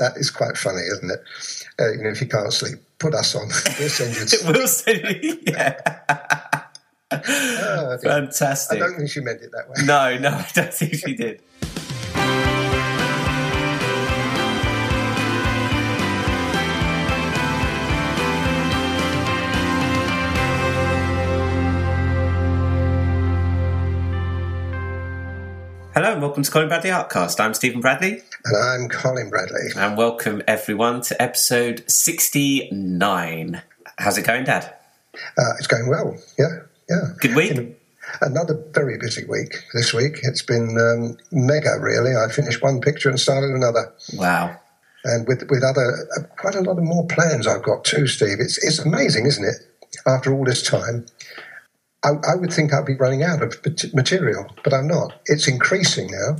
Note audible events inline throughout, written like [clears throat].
that is quite funny, isn't it? Uh, you know, if you can't sleep, put us on. [laughs] We'll send you. [laughs] we'll send you. Yeah. Oh. Fantastic. I don't think she meant it that way. No, no, I don't think she did. Hello and welcome to Colin Bradley Artcast. I'm Stephen Bradley And I'm Colin Bradley. and welcome everyone to episode 69. How's it going, Dad? Uh, it's going well. Yeah, yeah. Good week? Know, Another very busy week this week. It's been um, mega, really. I finished one picture and started another. Wow. and with with other uh, quite a lot of more plans I've got too, Steve. It's it's amazing, isn't it? After all this time, I, I would think I'd be running out of material, but I'm not. It's increasing now.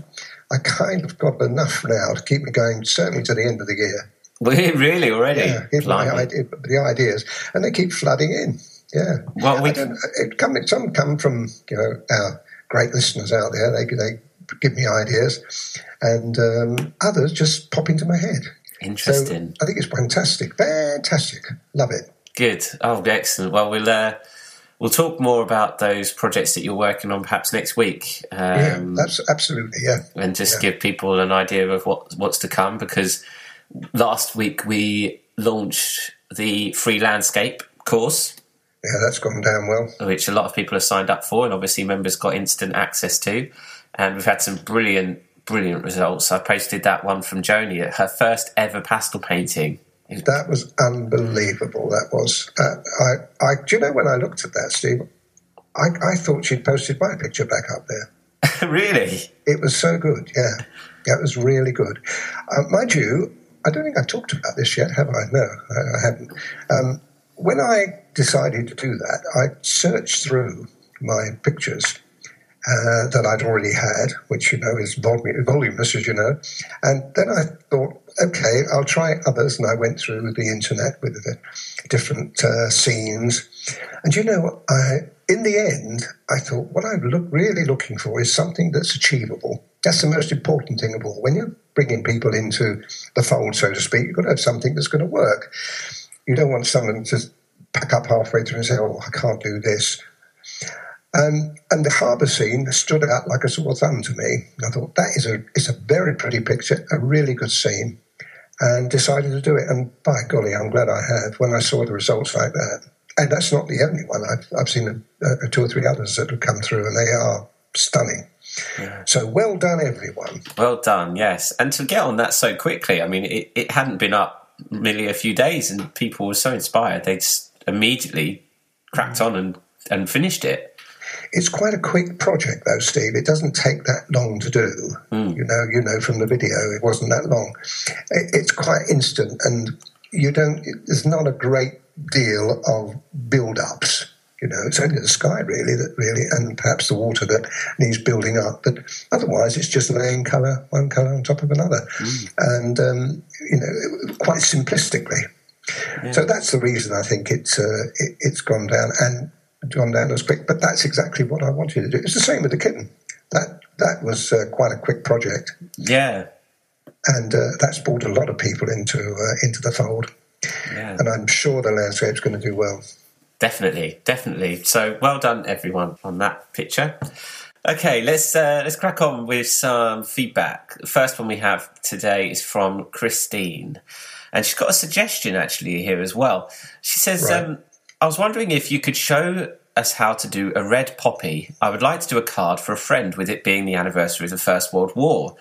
I kind of got enough now to keep me going, certainly to the end of the year. We [laughs] really already? Yeah, my idea, the ideas, and they keep flooding in. Yeah, Well, we- it come, some come from you know our great listeners out there. They they give me ideas, and um, others just pop into my head. Interesting. So I think it's fantastic, fantastic. Love it. Good. Oh, excellent. Well, we'll uh, we'll talk more about those projects that you're working on perhaps next week, um, Yeah, absolutely yeah. and just yeah. give people an idea of what what's to come. Because last week we launched the free landscape course, Yeah, that's gone down well. which a lot of people have signed up for, and obviously members got instant access to. And we've had some brilliant, brilliant results. I posted that one from Joni at her first ever pastel painting. That was unbelievable. That was. Uh, I, I, do you know when I looked at that, Steve? I, I thought she'd posted my picture back up there. [laughs] really? It was so good. Yeah, yeah, it was really good. Uh, mind you, I don't think I talked about this yet, have I? No, I, I haven't. Um, when I decided to do that, I searched through my pictures uh, that I'd already had, which you know is volu- voluminous, as you know, and then I thought, okay, I'll try others, and I went through the internet with the different uh, scenes, and you know, I in the end, I thought what I'm look, really looking for is something that's achievable. That's the most important thing of all. When you're bringing people into the fold, so to speak, you've got to have something that's going to work. You don't want someone to pack up halfway through and say, "Oh, I can't do this." Um, and the harbour scene stood out like a sore thumb to me. I thought that is a is a very pretty picture, a really good scene, and decided to do it. And by golly, I'm glad I have when I saw the results like that. And that's not the only one. I've I've seen a, a, two or three others that have come through, and they are stunning. So well done, everyone. Well done, yes. And to get on that so quickly, I mean, it, it hadn't been up merely a few days, and people were so inspired, they just immediately cracked on and, and finished it. It's quite a quick project, though, Steve. It doesn't take that long to do. You know, you know from the video, it wasn't that long. It, it's quite instant, and you don't. There's not a great deal of build-ups. You know, it's only the sky really that really, and perhaps the water that needs building up. But otherwise, it's just laying colour, one colour on top of another, and um, you know, quite simplistically. So that's the reason I think it's uh, it, it's gone down and down as quick. But that's exactly what I wanted to do. It's the same with the kitten. That that was uh, quite a quick project, Yeah, and uh, that's brought a lot of people into uh, into the fold. yeah. And I'm sure the landscape's going to do well. Definitely, definitely. So well done, everyone, on that picture. Okay, let's uh, let's crack on with some feedback. The first one we have today is from Christine, and she's got a suggestion actually here as well. She says, Right. um, "I was wondering if you could show us how to do a red poppy. I would like to do a card for a friend, with it being the anniversary of the First World War.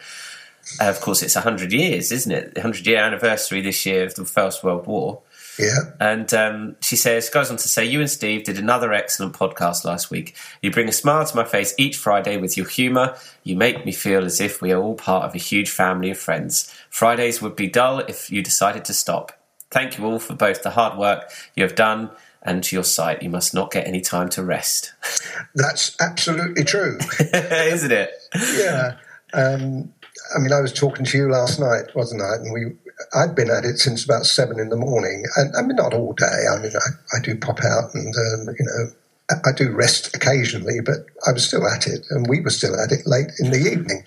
Uh, of course, it's hundred years, isn't it? The hundred year anniversary this year of the First World War." Yeah, And um, she says, goes on to say, you and Steve did another excellent podcast last week. You bring a smile to my face each Friday with your humour. You make me feel as if we are all part of a huge family of friends. Fridays would be dull if you decided to stop. Thank you all for both the hard work you have done and to your site. You must not get any time to rest. [laughs] that's absolutely true. [laughs] Isn't it? yeah. Um, I mean, I was talking to you last night, wasn't I? And we, I'd been at it since about seven in the morning, and I mean, not all day. I mean, I, I do pop out, and um, you know, I, I do rest occasionally, but I was still at it, and we were still at it late in the evening.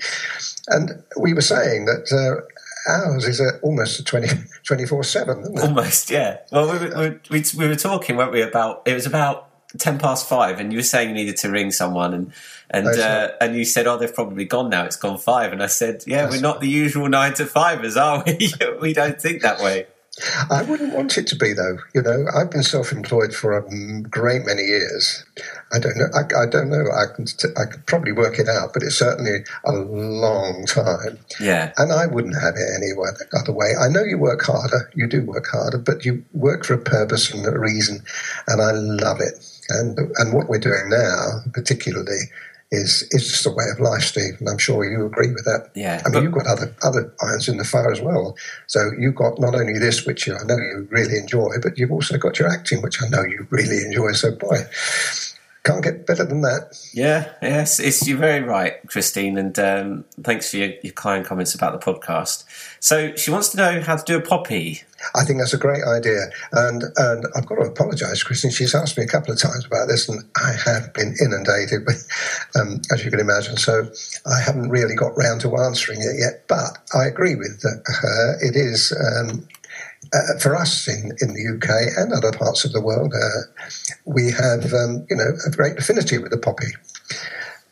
And we were saying that uh, ours is a, almost a 24-7, [laughs] Almost, yeah. Well, we were, we, we were talking, weren't we, about, it was about 10 past five and you were saying you needed to ring someone and and uh, and you said oh they've probably gone now. It's gone five. And i said yeah That's we're not the usual nine to fivers are we? [laughs] We don't think that way I wouldn't want it to be, though. You know, I've been self-employed for a great many years. I don't know. I, I don't know. I can. I could probably work it out, but it's certainly a long time. Yeah. And I wouldn't have it any other way. I know you work harder. You do work harder, but you work for a purpose and a reason, and I love it. And and what we're doing now, particularly, is is just a way of life, Steve, and I'm sure you agree with that. Yeah, I mean, you've got other other irons in the fire as well. So you've got not only this, which I know you really enjoy, but you've also got your acting, which I know you really enjoy. So boy, can't get better than that. Yeah, yes, it's you're very right, Christine, and um, thanks for your, your, kind comments about the podcast. So she wants to know how to do a poppy. I think that's a great idea, and and I've got to apologise, Christine. She's asked me a couple of times about this, and I have been inundated with, um, as you can imagine. So I haven't really got round to answering it yet. But I agree with her. It is. Um, uh, for us in, in the UK and other parts of the world, uh, we have um, you know a great affinity with the poppy,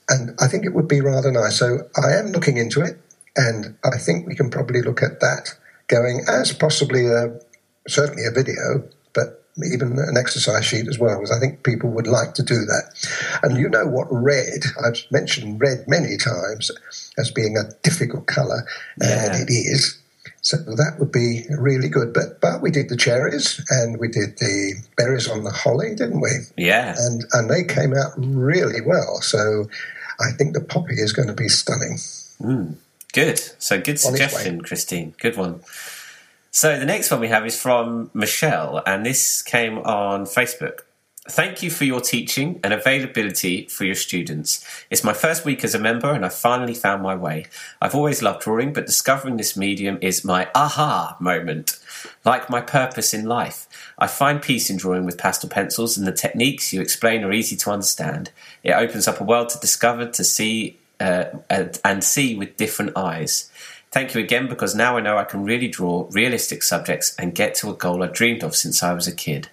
and I think it would be rather nice. So I am looking into it, and I think we can probably look at that going as possibly a certainly a video, but even an exercise sheet as well, because I think people would like to do that. And you know what red, I've mentioned red many times as being a difficult colour, yeah. and it is. So that would be really good. But but we did the cherries and we did the berries on the holly, didn't we? Yeah. And and they came out really well. So I think the poppy is going to be stunning. Mm, good. So good suggestion, Christine. Good one. So the next one we have is from Michelle, and this came on Facebook. Thank you for your teaching and availability for your students. It's my first week as a member and I finally found my way. I've always loved drawing, but discovering this medium is my aha moment. Like my purpose in life, I find peace in drawing with pastel pencils, and the techniques you explain are easy to understand. It opens up a world to discover, to see, uh, and, and see with different eyes. Thank you again because now I know I can really draw realistic subjects and get to a goal I dreamed of since I was a kid.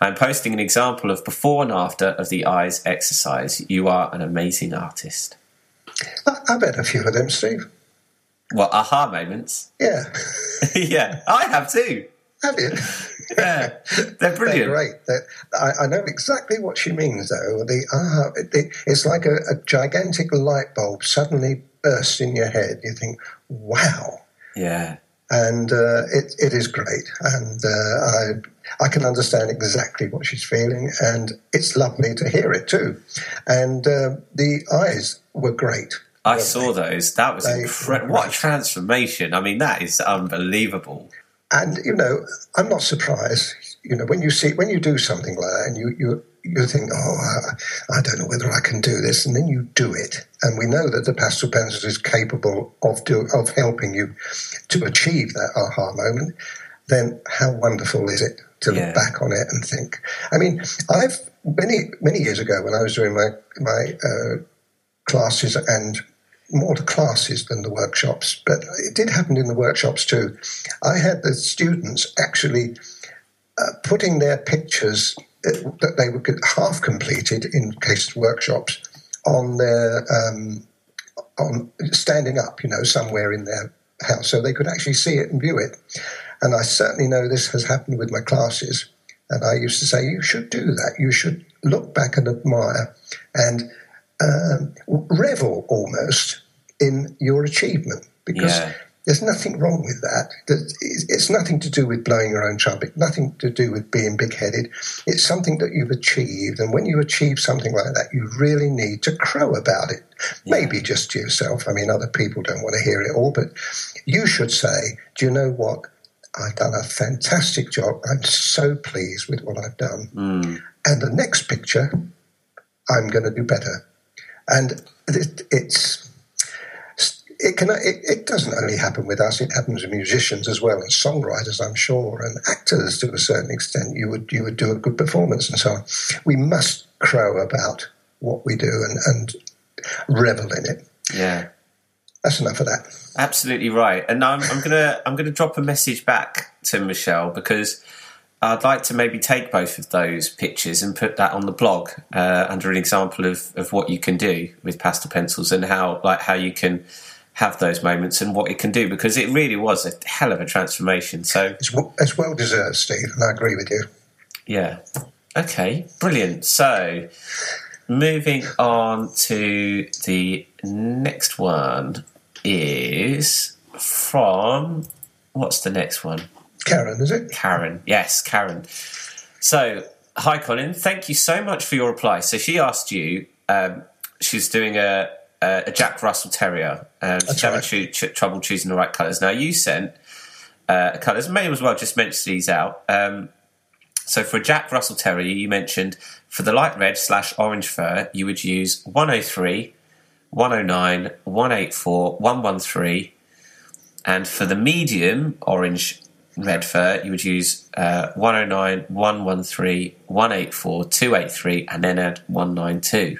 I'm posting an example of before and after of the eyes exercise. You are an amazing artist. I, I bet a few of them, Steve. What aha moments? Yeah, [laughs] yeah, I have too. Have you? [laughs] yeah, they're brilliant. They're great. They're, I, I, know exactly what she means, though. The it, it's like a, a gigantic light bulb suddenly bursts in your head. You think, "Wow!" Yeah, and uh, it it is great, and uh, I I can understand exactly what she's feeling, and it's lovely to hear it too. And uh, the eyes were great. I saw those. That was incredible. What a transformation! I mean, that is unbelievable. And you know, I'm not surprised. You know, when you see when you do something like that, and you you you think, oh, I, I, don't know whether I can do this, and then you do it, and we know that the pastel pencil is capable of do, of helping you to achieve that aha moment. Then how wonderful is it to yeah. look back on it and think. I mean, I've many many years ago when I was doing my my uh, classes and more the classes than the workshops, but it did happen in the workshops too. I had the students actually uh, putting their pictures uh, that they were half completed in case workshops on their um, on standing up, you know, somewhere in their house, so they could actually see it and view it. And I certainly know this has happened with my classes. And I used to say, you should do that. You should look back and admire and um, revel almost in your achievement because yeah. there's nothing wrong with that. It's nothing to do with blowing your own trumpet, nothing to do with being big headed. It's something that you've achieved. And when you achieve something like that, you really need to crow about it. Yeah. Maybe just to yourself. I mean, other people don't want to hear it all, but you should say, do you know what? I've done a fantastic job. I'm so pleased with what I've done. Mm. And the next picture, I'm going to do better. And it, it's it can it, it, doesn't only happen with us; it happens with musicians as well, and songwriters, I'm sure, and actors to a certain extent. You would you would do a good performance and so on. We must crow about what we do and, and revel in it. Yeah. that's enough of that. Absolutely right. And I'm, I'm gonna I'm gonna drop a message back to Michelle because I'd like to maybe take both of those pictures and put that on the blog uh, under an example of, of what you can do with pastel pencils and how like how you can have those moments and what it can do because it really was a hell of a transformation. So it's, it's well deserved, Steve, and I agree with you. Yeah. Okay. Brilliant. So moving on to the next one is from what's the next one? Karen, is it? Karen. Yes, Karen. So, hi, Colin. Thank you so much for your reply. So, she asked you, um, she's doing a, a, a, Jack Russell Terrier, and she's having right. trouble choosing the right colours. Now, you sent uh, colours, may as well just mention these out. Um, so, for a Jack Russell Terrier, you mentioned for the light red slash orange fur, you would use 103, 109, 184, 113. And for the medium orange red fur, you would use uh, 109, 113, 184, 283, and then add 192.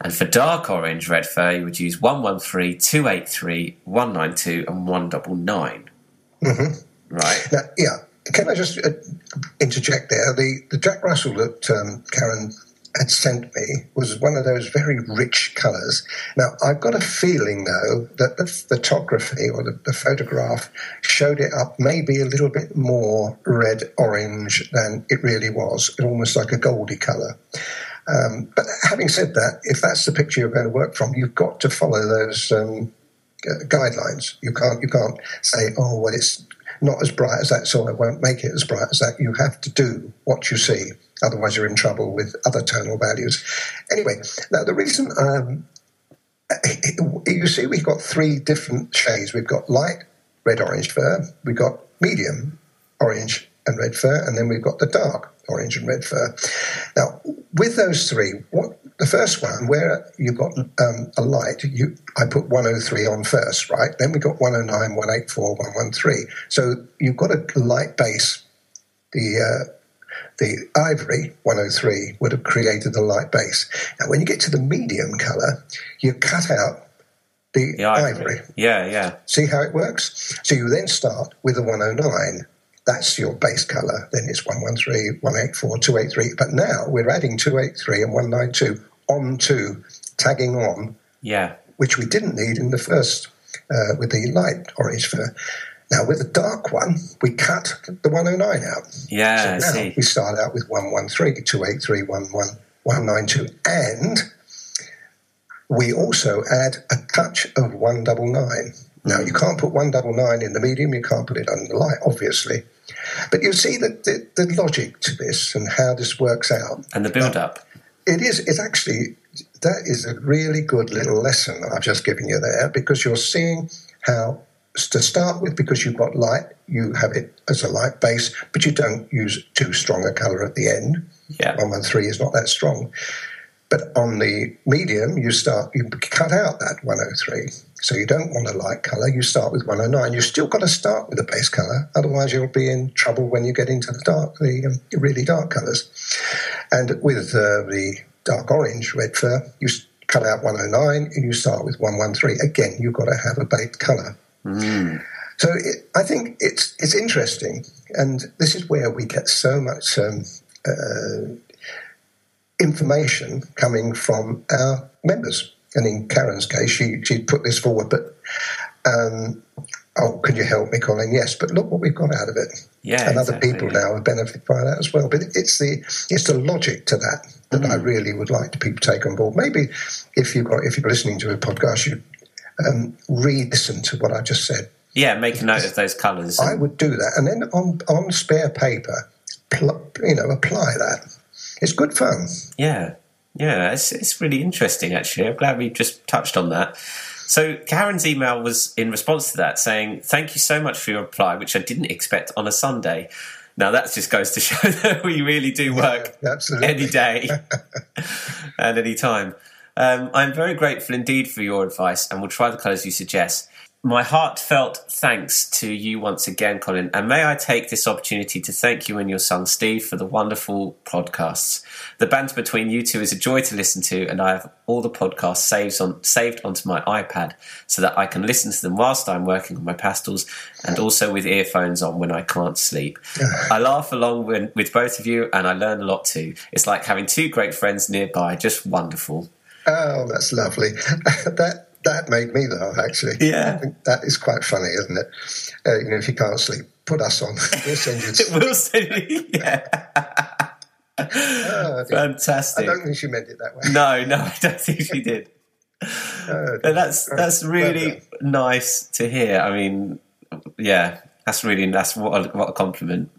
And for dark orange red fur, you would use 113, 283, 192, and 199. Mm-hmm. Right. Now, yeah. Can I just uh, interject there? The, the Jack Russell that um, Karen had sent me was one of those very rich colours. Now, I've got a feeling, though, that the photography or the, the, photograph showed it up maybe a little bit more red orange than it really was, almost like a goldy colour. Um, but having said that, if that's the picture you're going to work from, you've got to follow those um, guidelines. You can't you can't say, oh well, it's not as bright as that, so I won't make it as bright as that. You have to do what you see. Otherwise, you're in trouble with other tonal values. Anyway, now the reason um, you see, we've got three different shades. We've got light red orange fur, we've got medium orange and red fur, and then we've got the dark orange and red fur. Now, with those three, what the first one where you've got um, a light, you I put 103 on first, right? Then we got 109, 184, 113. So you've got a light base. The uh, the ivory 103 would have created the light base. Now, when you get to the medium color, you cut out the, the ivory. ivory. Yeah, yeah. See how it works? So you then start with the 109. That's your base color. Then it's 113, 184, 283. But now we're adding 283 and 192 onto tagging on. Yeah. Which we didn't need in the first uh, with the light orange fur. Now, with the dark one, we cut the 109 out. Yeah, so now we start out with 113, 283, 192, and we also add a touch of 199. Now, you can't put 199 in the medium, you can't put it on the light, obviously. But you see the, the, the logic to this and how this works out. And the build up. It is, it's actually, that is a really good little lesson that I've just given you there because you're seeing how to start with, because you've got light, you have it as a light base, but you don't use too strong a colour at the end. Yeah. 113 is not that strong. But on the medium, you start, you cut out that 103. So you don't want a light colour, you start with 109. You've still got to start with a base colour, otherwise you'll be in trouble when you get into the dark, the um, really dark colours. And with uh, the dark orange red fur, you cut out 109 and you start with 113. Again, you've got to have a base colour. Mm. So it, I think it's it's interesting, and this is where we get so much um, uh, information coming from our members. And in Karen's case, she she put this forward, but um, oh, could you help me, Colin? Yes, but look what we've got out of it. Yeah, and exactly. other people now have benefited by that as well. But it's the it's the logic to that that mm. I really would like to people take on board. Maybe if you've got if you're listening to a podcast, you um, re-listen to what I just said. Yeah, make a note of those colours. I would do that, and then on on spare paper, pl- you know, apply that. It's good fun. Yeah, yeah, it's it's really interesting. Actually, I'm glad we just touched on that. So Karen's email was in response to that, saying, "Thank you so much for your reply, which I didn't expect on a Sunday." Now that just goes to [laughs] show that we really do work yeah, any day [laughs] [laughs] and any time. Um, I'm very grateful indeed for your advice and will try the colours you suggest. my heartfelt thanks to you once again, Colin. And may I take this opportunity to thank you and your son Steve for the wonderful podcasts. The banter between you two is a joy to listen to, and I have all the podcasts saved on saved onto my iPad so that I can listen to them whilst I'm working on my pastels and also with earphones on when I can't sleep. [laughs] I laugh along with, with both of you, and I learn a lot too. It's like having two great friends nearby. Just wonderful. Oh, that's lovely. [laughs] that that made me laugh. Actually, Yeah. I think that is quite funny, isn't it? Uh, you know, if you can't sleep, put us on. [laughs] We'll send you. It will say, yeah. [laughs] Oh, dear. I don't think she meant it that way. No, no, I don't think she did. Oh, But that's that's really done. nice to hear. I mean, yeah, that's really that's what a, what a compliment.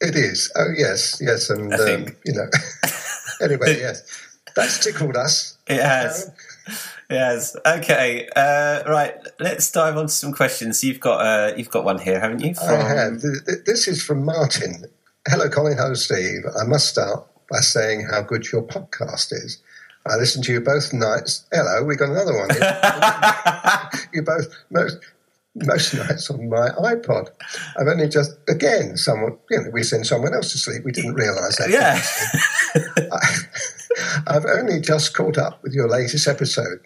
It is. Oh, yes, yes, and um, you know. anyway, yes, that's tickled us. It has. Yes. Okay. Uh, right. Let's dive on to some questions. You've got uh, you've got one here, haven't you? I have. Th- th- This is from Martin. Hello, Colin. Hello, Steve. I must start by saying how good your podcast is. I listen to you both nights. Hello, we got another one. [laughs] you both most most nights on my iPod. I've only just again someone you know we send someone else to sleep. We didn't realise that. Yeah. [laughs] I've only just caught up with your latest episode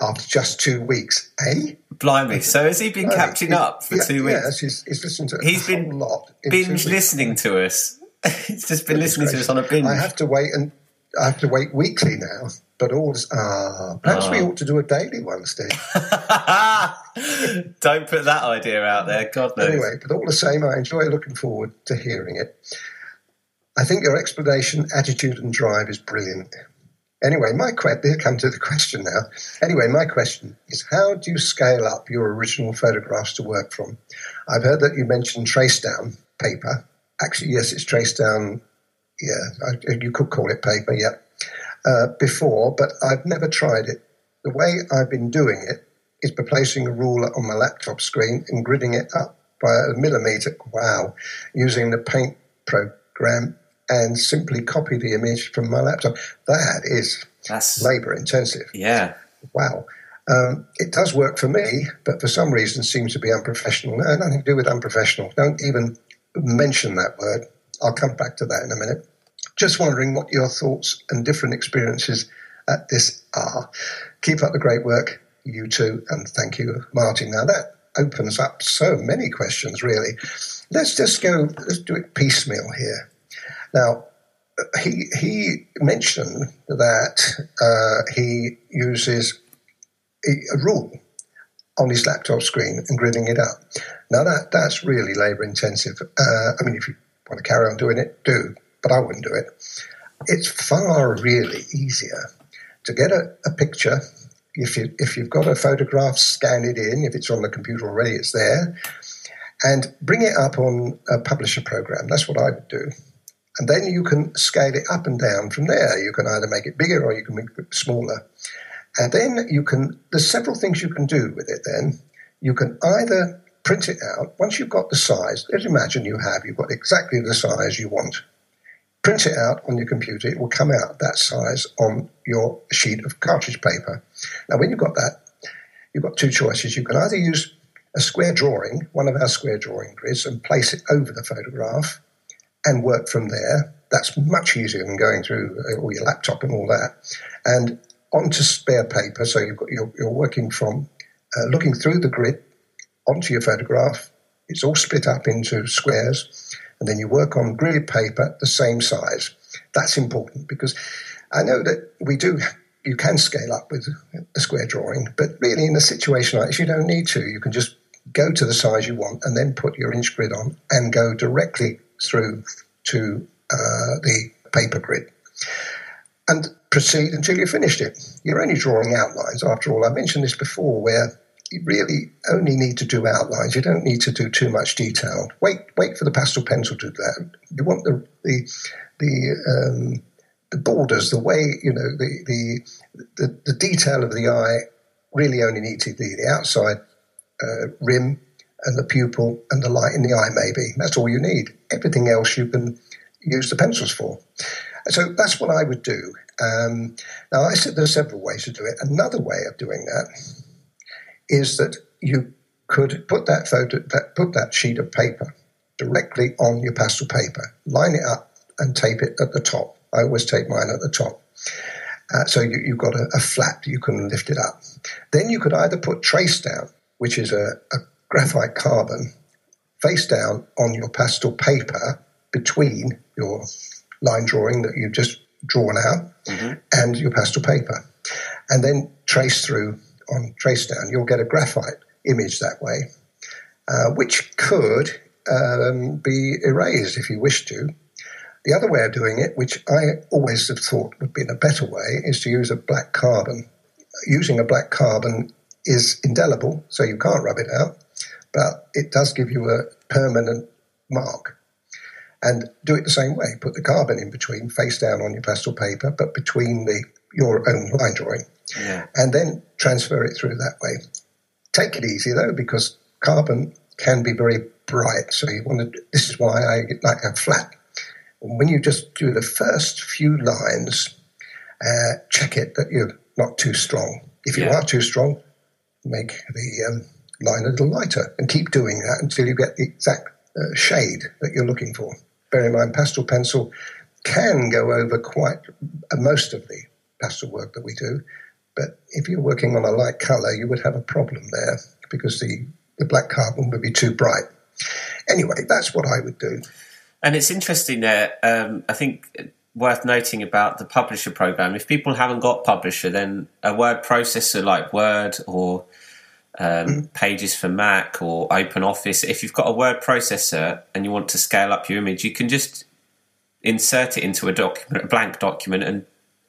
after just two weeks. Eh? Blimey. So has he been catching he- up for yeah, two weeks? Yes, he's, he's listened to He's a been whole lot. Binge listening to us. [laughs] He's just been listening to us on a binge. I have to wait and I have to wait weekly now. But all this, ah, perhaps we Ah. ought to do a daily one, Steve. [laughs] Don't put that idea out there. God knows. anyway, but all the same, I enjoy looking forward to hearing it. I think your explanation, attitude, and drive is brilliant. Anyway, my que- here come to the question now. Anyway, my question is: How do you scale up your original photographs to work from? I've heard that you mentioned trace down paper. Actually, yes, it's trace down. Yeah, you could call it paper. Yeah, uh, before, but I've never tried it. The way I've been doing it is by placing a ruler on my laptop screen and gridding it up by a millimeter. Wow, using the paint program and simply copy the image from my laptop. That is That's labor intensive. yeah. Wow. Um, it does work for me, but for some reason seems to be unprofessional. No, nothing to do with unprofessional. Don't even mention that word. I'll come back to that in a minute. Just wondering what your thoughts and different experiences at this are. Keep up the great work, you two, and thank you, Martin. Now that opens up so many questions, really. Let's just go, let's do it piecemeal here. Now, he, he mentioned that uh, he uses a, a rule on his laptop screen and gridding it up. Now that that's really labour intensive. Uh, I mean, if you want to carry on doing it, do, but I wouldn't do it. It's far really easier to get a, a picture. If you if you've got a photograph, scan it in. If it's on the computer already, it's there, and bring it up on a publisher program. That's what I would do. And then you can scale it up and down from there. You can either make it bigger or you can make it smaller. And then you can, there's several things you can do with it then. You can either print it out, once you've got the size, let's imagine you have, you've got exactly the size you want. Print it out on your computer, it will come out that size on your sheet of cartridge paper. Now, when you've got that, you've got two choices. You can either use a square drawing, one of our square drawing grids, and place it over the photograph and work from there. That's much easier than going through uh, all your laptop and all that. And onto spare paper, so you've got you're, you're working from uh, looking through the grid onto your photograph. It's all split up into squares, and then you work on grid paper the same size. That's important because I know that we do. You can scale up with a square drawing, but really in a situation like this, you don't need to. You can just go to the size you want and then put your inch grid on and go directly through to uh, the paper grid and proceed until you've finished it. You're only drawing outlines. After all, I mentioned this before, where you really only need to do outlines. You don't need to do too much detail. Wait, wait for the pastel pen to do that. You want the the the um, the borders, the way you know the the the, the detail of the eye really only need to be the outside uh, rim and the pupil and the light in the eye. Maybe that's all you need. Everything else you can use the pencils for. So that's what I would do. Um, now I said there's several ways to do it. Another way of doing that is that you could put that photo, that, put that sheet of paper directly on your pastel paper, line it up, and tape it at the top. I always tape mine at the top. Uh, so you, have got a, a, flap, you can lift it up. Then you could either put trace down, which is a, a graphite carbon, face down on your pastel paper between your line drawing that you've just drawn out mm-hmm. and your pastel paper. And then trace through on trace down. You'll get a graphite image that way, uh, which could um, be erased if you wish to. The other way of doing it, which I always have thought would be a better way, is to use a black carbon. Using a black carbon is indelible, so you can't rub it out, but it does give you a permanent mark. And do it the same way. Put the carbon in between, face down on your pastel paper, but between the your own line drawing. Yeah. And then transfer it through that way. Take it easy though, because carbon can be very bright. So you want to. This is why I like a flat when you just do the first few lines, uh, check it that you're not too strong. If you yeah. are too strong, make the um, line a little lighter and keep doing that until you get the exact uh, shade that you're looking for. Bear in mind, pastel pencil can go over quite uh, most of the pastel work that we do, but if you're working on a light colour, you would have a problem there because the, the black carbon would be too bright. Anyway, that's what I would do. And it's interesting there. Um, I think worth noting about the publisher program. If people haven't got publisher, then a word processor like Word or um, mm. Pages for Mac or Open Office. If you've got a word processor and you want to scale up your image, you can just insert it into a document, a blank document, and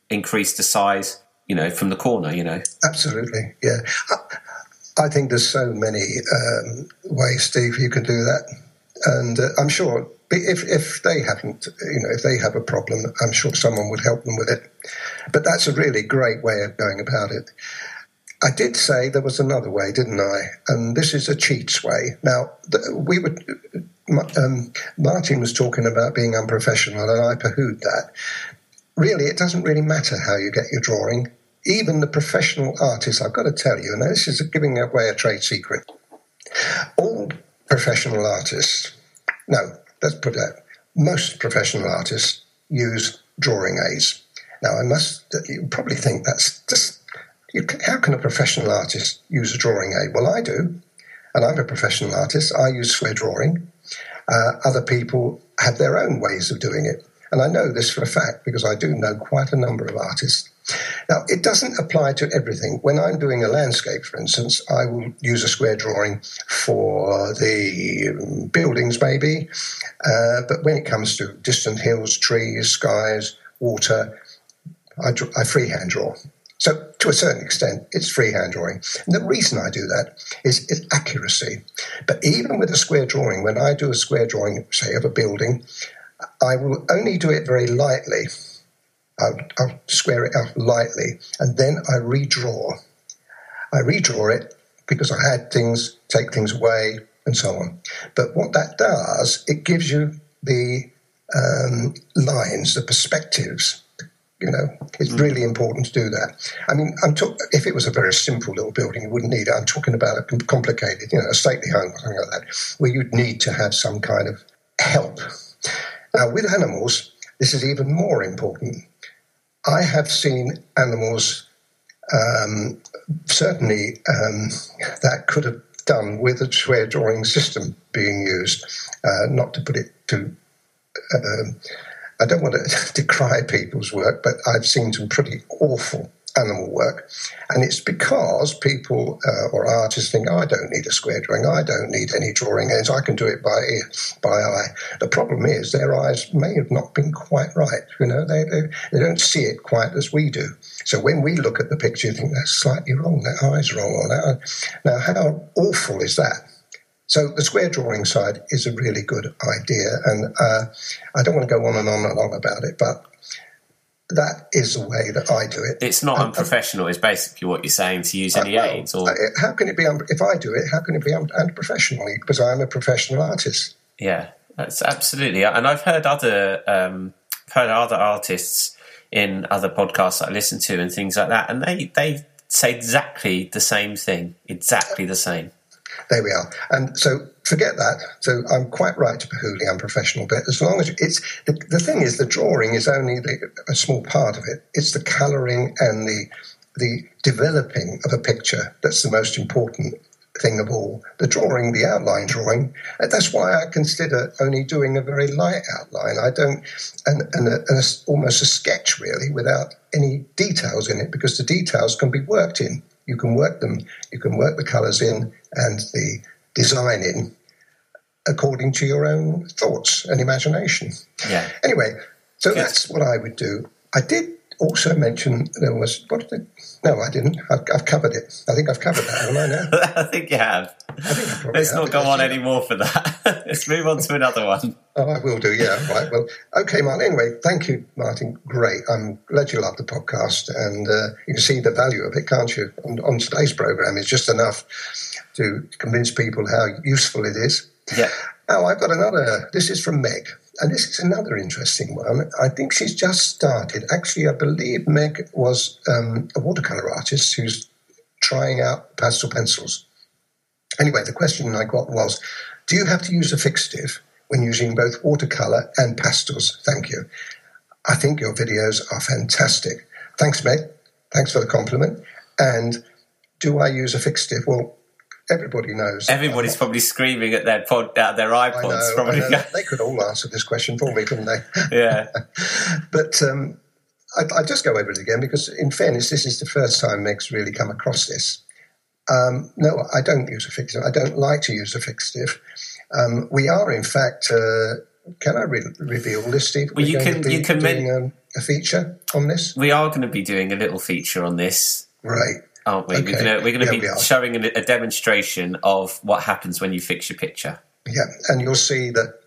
increase the size. You know, from the corner. You know, absolutely, yeah. I, I think there's so many um, ways, Steve, you can do that, and uh, I'm sure if if they haven't, you know, if they have a problem, I'm sure someone would help them with it. But that's a really great way of going about it. I did say there was another way, didn't I? And this is a cheats way. Now, we were, um, Martin was talking about being unprofessional, and I poohed that. Really, it doesn't really matter how you get your drawing. Even the professional artists, I've got to tell you, and this is giving away a trade secret. All professional artists, no, let's put it most professional artists use drawing aids. Now, I must, you probably think that's just, how can a professional artist use a drawing aid? Well, I do, and I'm a professional artist. I use square drawing. Uh, other people have their own ways of doing it. And I know this for a fact because I do know quite a number of artists now, it doesn't apply to everything. When I'm doing a landscape, for instance, I will use a square drawing for the buildings, maybe. Uh, but when it comes to distant hills, trees, skies, water, I, I freehand draw. So, to a certain extent, it's freehand drawing. And the reason I do that is its accuracy. But even with a square drawing, when I do a square drawing, say, of a building, I will only do it very lightly I'll, I'll square it out lightly, and then I redraw. I redraw it because I had things, take things away, and so on. But what that does, it gives you the um, lines, the perspectives. You know, it's mm. really important to do that. I mean, I'm talk- if it was a very simple little building, you wouldn't need it. I'm talking about a complicated, you know, a stately home or something like that, where you'd need to have some kind of help. Now, with animals, this is even more important I have seen animals, um, certainly um, that could have done with a square drawing system being used. Uh, not to put it too, uh, I don't want to [laughs] decry people's work, but I've seen some pretty awful animal work. And it's because people uh, or artists think, oh, I don't need a square drawing, I don't need any drawing aids, I can do it by ear, by eye. The problem is their eyes may have not been quite right. You know, they, they, they don't see it quite as we do. So when we look at the picture, you think that's slightly wrong, that eye's wrong. Or that. Now, how awful is that? So the square drawing side is a really good idea, and uh, I don't want to go on and on and on about it, but that is the way that I do it. It's not unprofessional. Is basically what you're saying to use any uh, well, aids, or how can it be? Un- if I do it, how can it be un- unprofessional? Because I'm a professional artist. Yeah, that's absolutely. And I've heard other um, heard other artists in other podcasts I listen to and things like that, and they they say exactly the same thing, exactly the same. There we are. And so forget that. So I'm quite right to behooh the unprofessional bit. As long as it's the, the thing is, the drawing is only the, a small part of it. It's the colouring and the the developing of a picture that's the most important thing of all. The drawing, the outline drawing, that's why I consider only doing a very light outline. I don't, and, and, a, and a, almost a sketch really without any details in it because the details can be worked in. You can work them, you can work the colours in and the design in according to your own thoughts and imagination. Yeah. Anyway, so Good. that's what I would do. I did also mention there was what did no I didn't. I've, I've, covered it. I think I've covered that haven't I now? [laughs] I think you have. I think I let's have, not go on anymore for that. [laughs] Let's move on to another one. Oh I will do yeah right well okay Martin anyway thank you Martin great I'm glad you love the podcast and uh, you can see the value of it can't you? On, on today's program it's just enough to convince people how useful it is. Yeah. Oh I've got another this is from Meg and this is another interesting one. I think she's just started. Actually, I believe Meg was um, a watercolor artist who's trying out pastel pencils. Anyway, the question I got was Do you have to use a fixative when using both watercolor and pastels? Thank you. I think your videos are fantastic. Thanks, Meg. Thanks for the compliment. And do I use a fixative? Well, everybody knows. Everybody's probably screaming at their pod, at their iPods. Know, probably. [laughs] They could all answer this question for me, couldn't they? Yeah. [laughs] but um, I, I just go over it again because, in fairness, this is the first time Meg's really come across this. Um, no, I don't use a fixative. I don't like to use a fixative. Um, we are, in fact, uh, can I re- reveal this, Steve? Well, you can. You can doing um, a feature on this. We are going to be doing a little feature on this. Right aren't we? Okay. We're going we're to be showing a, a, demonstration of what happens when you fix your picture. Yeah, and you'll see that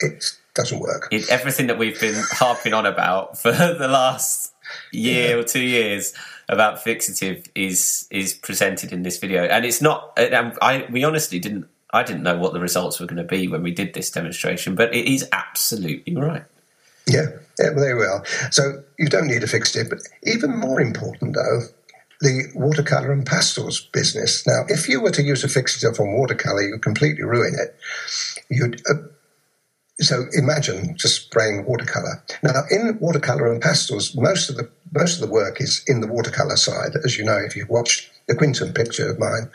it doesn't work. It, everything that we've been [laughs] harping on about for the last year yeah. or two years about fixative is is presented in this video, and it's not. Um, I we honestly didn't. I didn't know what the results were going to be when we did this demonstration, but it is absolutely right. Yeah, yeah, well, there we are. So you don't need a fixative, but even more important though the watercolor and pastels business. Now, if you were to use a fixative on watercolor, you'd completely ruin it. You'd uh, so imagine just spraying watercolor. Now, in watercolor and pastels, most of the most of the work is in the watercolor side, as you know if you've watched the Quinton picture of mine.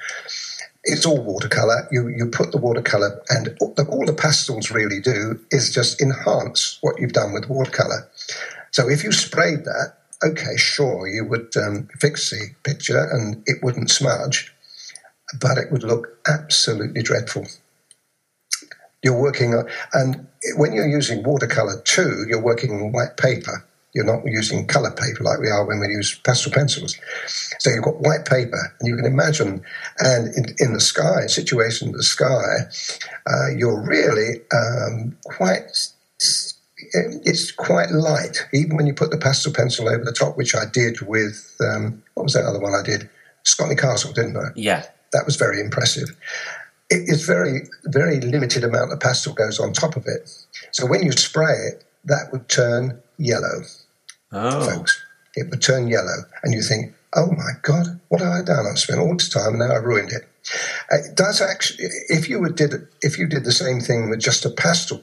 It's all watercolor. You you put the watercolor, and all the pastels really do is just enhance what you've done with watercolor. So if you sprayed that, okay, sure, you would um, fix the picture and it wouldn't smudge, but it would look absolutely dreadful. You're working on, and when you're using watercolor too, you're working on white paper. You're not using color paper like we are when we use pastel pencils. So you've got white paper, and you can imagine, and in, in the sky, situation in the sky, uh, you're really um, quite it's quite light, even when you put the pastel pencil over the top, which I did with um, what was that other one I did? Scotney Castle, didn't I? Yeah, that was very impressive. It is very very limited amount of pastel goes on top of it, so when you spray it, that would turn yellow. Oh. folks, it would turn yellow, and you think, oh my god, what have I done? I've spent all this time, and now I've ruined it. It does actually. If you did if you did the same thing with just a pastel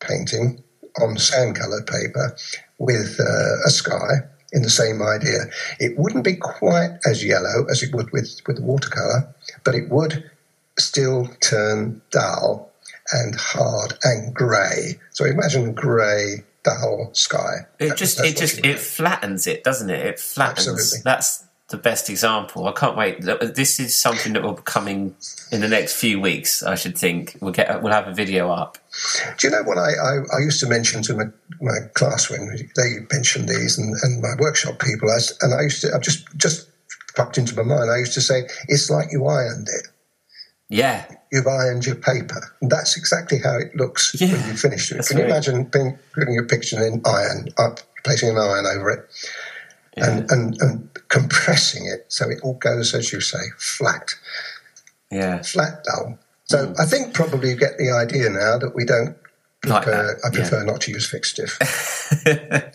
painting, on sand colored paper with uh, a sky in the same idea. It wouldn't be quite as yellow as it would with, with watercolor, but it would still turn dull and hard and grey. So imagine grey, dull sky. It just it just it flattens it, doesn't it? It flattens. Absolutely. That's the best example. I can't wait. This is something that will be coming in the next few weeks. I should think we'll get we'll have a video up. Do you know what I, I, I used to mention to my, my, class when they mentioned these and, and my workshop people? As, and I used to I just just popped into my mind. I used to say it's like you ironed it. Yeah, you've ironed your paper. And that's exactly how it looks yeah, when you finish it. Can you imagine being, putting your picture in iron, up, placing an iron over it? Yeah. and, and, and compressing it so it all goes, as you say, flat. Yeah. Flat dull. So mm. I think probably you get the idea now that we don't prefer, like I prefer yeah. not to use fixative. [laughs]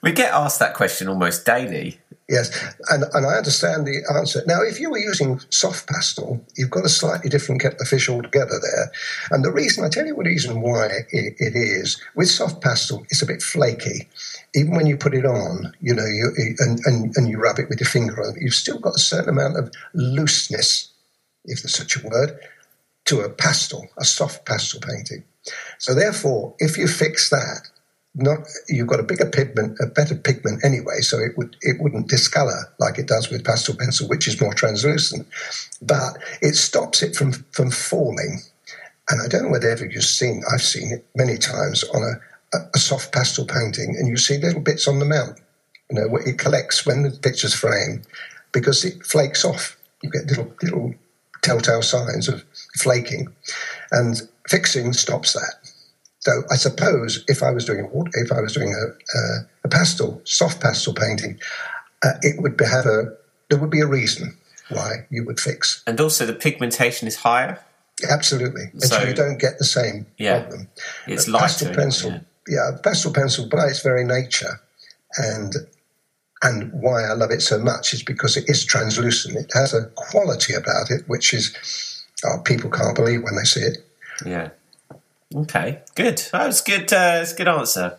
We get asked that question almost daily. Yes, and, and I understand the answer. Now, if you were using soft pastel, you've got a slightly different kettle of fish altogether there. And the reason, I tell you the reason why it, it is, with soft pastel, it's a bit flaky. Even when you put it on, you know, you, and, and, and you rub it with your finger on you've still got a certain amount of looseness, if there's such a word, to a pastel, a soft pastel painting. So therefore, if you fix that, not you've got a bigger pigment, a better pigment anyway, so it would it wouldn't discolor like it does with pastel pencil, which is more translucent, but it stops it from from falling. And I don't know whether you've seen, I've seen it many times on a, a, soft pastel painting, and you see little bits on the mount. You know, it collects when the picture's framed because it flakes off. You get little little telltale signs of flaking, and fixing stops that. So I suppose if I was doing a if I was doing a, a, a pastel, soft pastel painting, uh, it would have a there would be a reason why you would fix. And also, the pigmentation is higher. Absolutely, and so, so you don't get the same yeah, problem. It's lighter. Pastel pencil, yeah. yeah, pastel pencil by its very nature, and and why I love it so much is because it is translucent. It has a quality about it which is oh, people can't believe when they see it. Yeah. Okay, good. That was good. Uh, it's a good answer.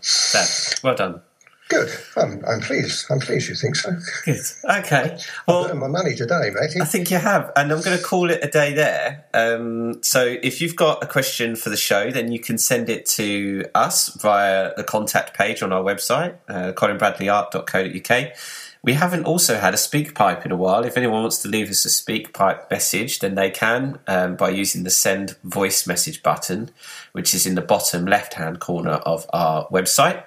Well done. Good. I'm, I'm pleased. I'm pleased you think so. Good. Okay. Well, I've earned my money today, mate. I think you have, and I'm going to call it a day there. Um, so, if you've got a question for the show, then you can send it to us via the contact page on our website, uh, colinbradleyart.co.uk. We haven't also had a SpeakPipe in a while. If anyone wants to leave us a SpeakPipe message, then they can um, by using the send voice message button, which is in the bottom left hand corner of our website.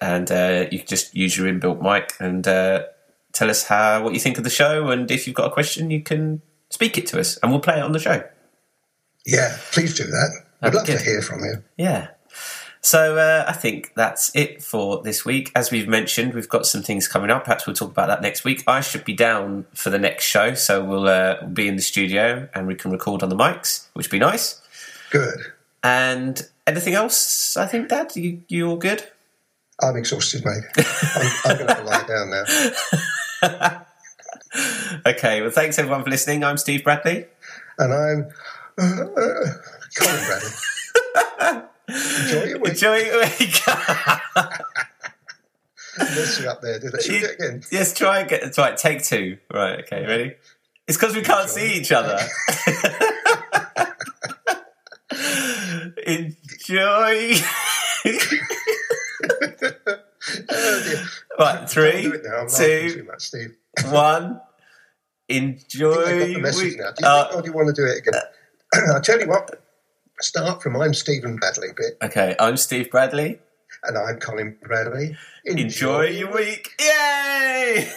And uh, you can just use your inbuilt mic and uh, tell us how what you think of the show. And if you've got a question, you can speak it to us, and we'll play it on the show. Yeah, please do that. I'd love to hear from you. Yeah. So uh, I think that's it for this week. As we've mentioned, we've got some things coming up. Perhaps we'll talk about that next week. I should be down for the next show, so we'll uh, be in the studio and we can record on the mics, which would be nice. Good. And anything else? I think, Dad, you you all good? I'm exhausted, mate. I'm, I'm going to lie down now. [laughs] okay. Well, thanks everyone for listening. I'm Steve Bradley, and I'm uh, uh, Colin Bradley. [laughs] Enjoy your week. Enjoy your week. messing up there, did I? Should we do it again? [laughs] Yes, try and get right. Take two. Right. Okay. Ready? It's because we can't Enjoy. see each other. [laughs] Enjoy. oh, right, [laughs] three, two, much, one. Enjoy. I got the message now. Do you, uh, think, or do you want to do it again? Uh, [clears throat] I'll tell you what start from I'm Stephen Bradley bit. Okay, I'm Steve Bradley. And I'm Colin Bradley. Enjoy, Enjoy your week. Yay!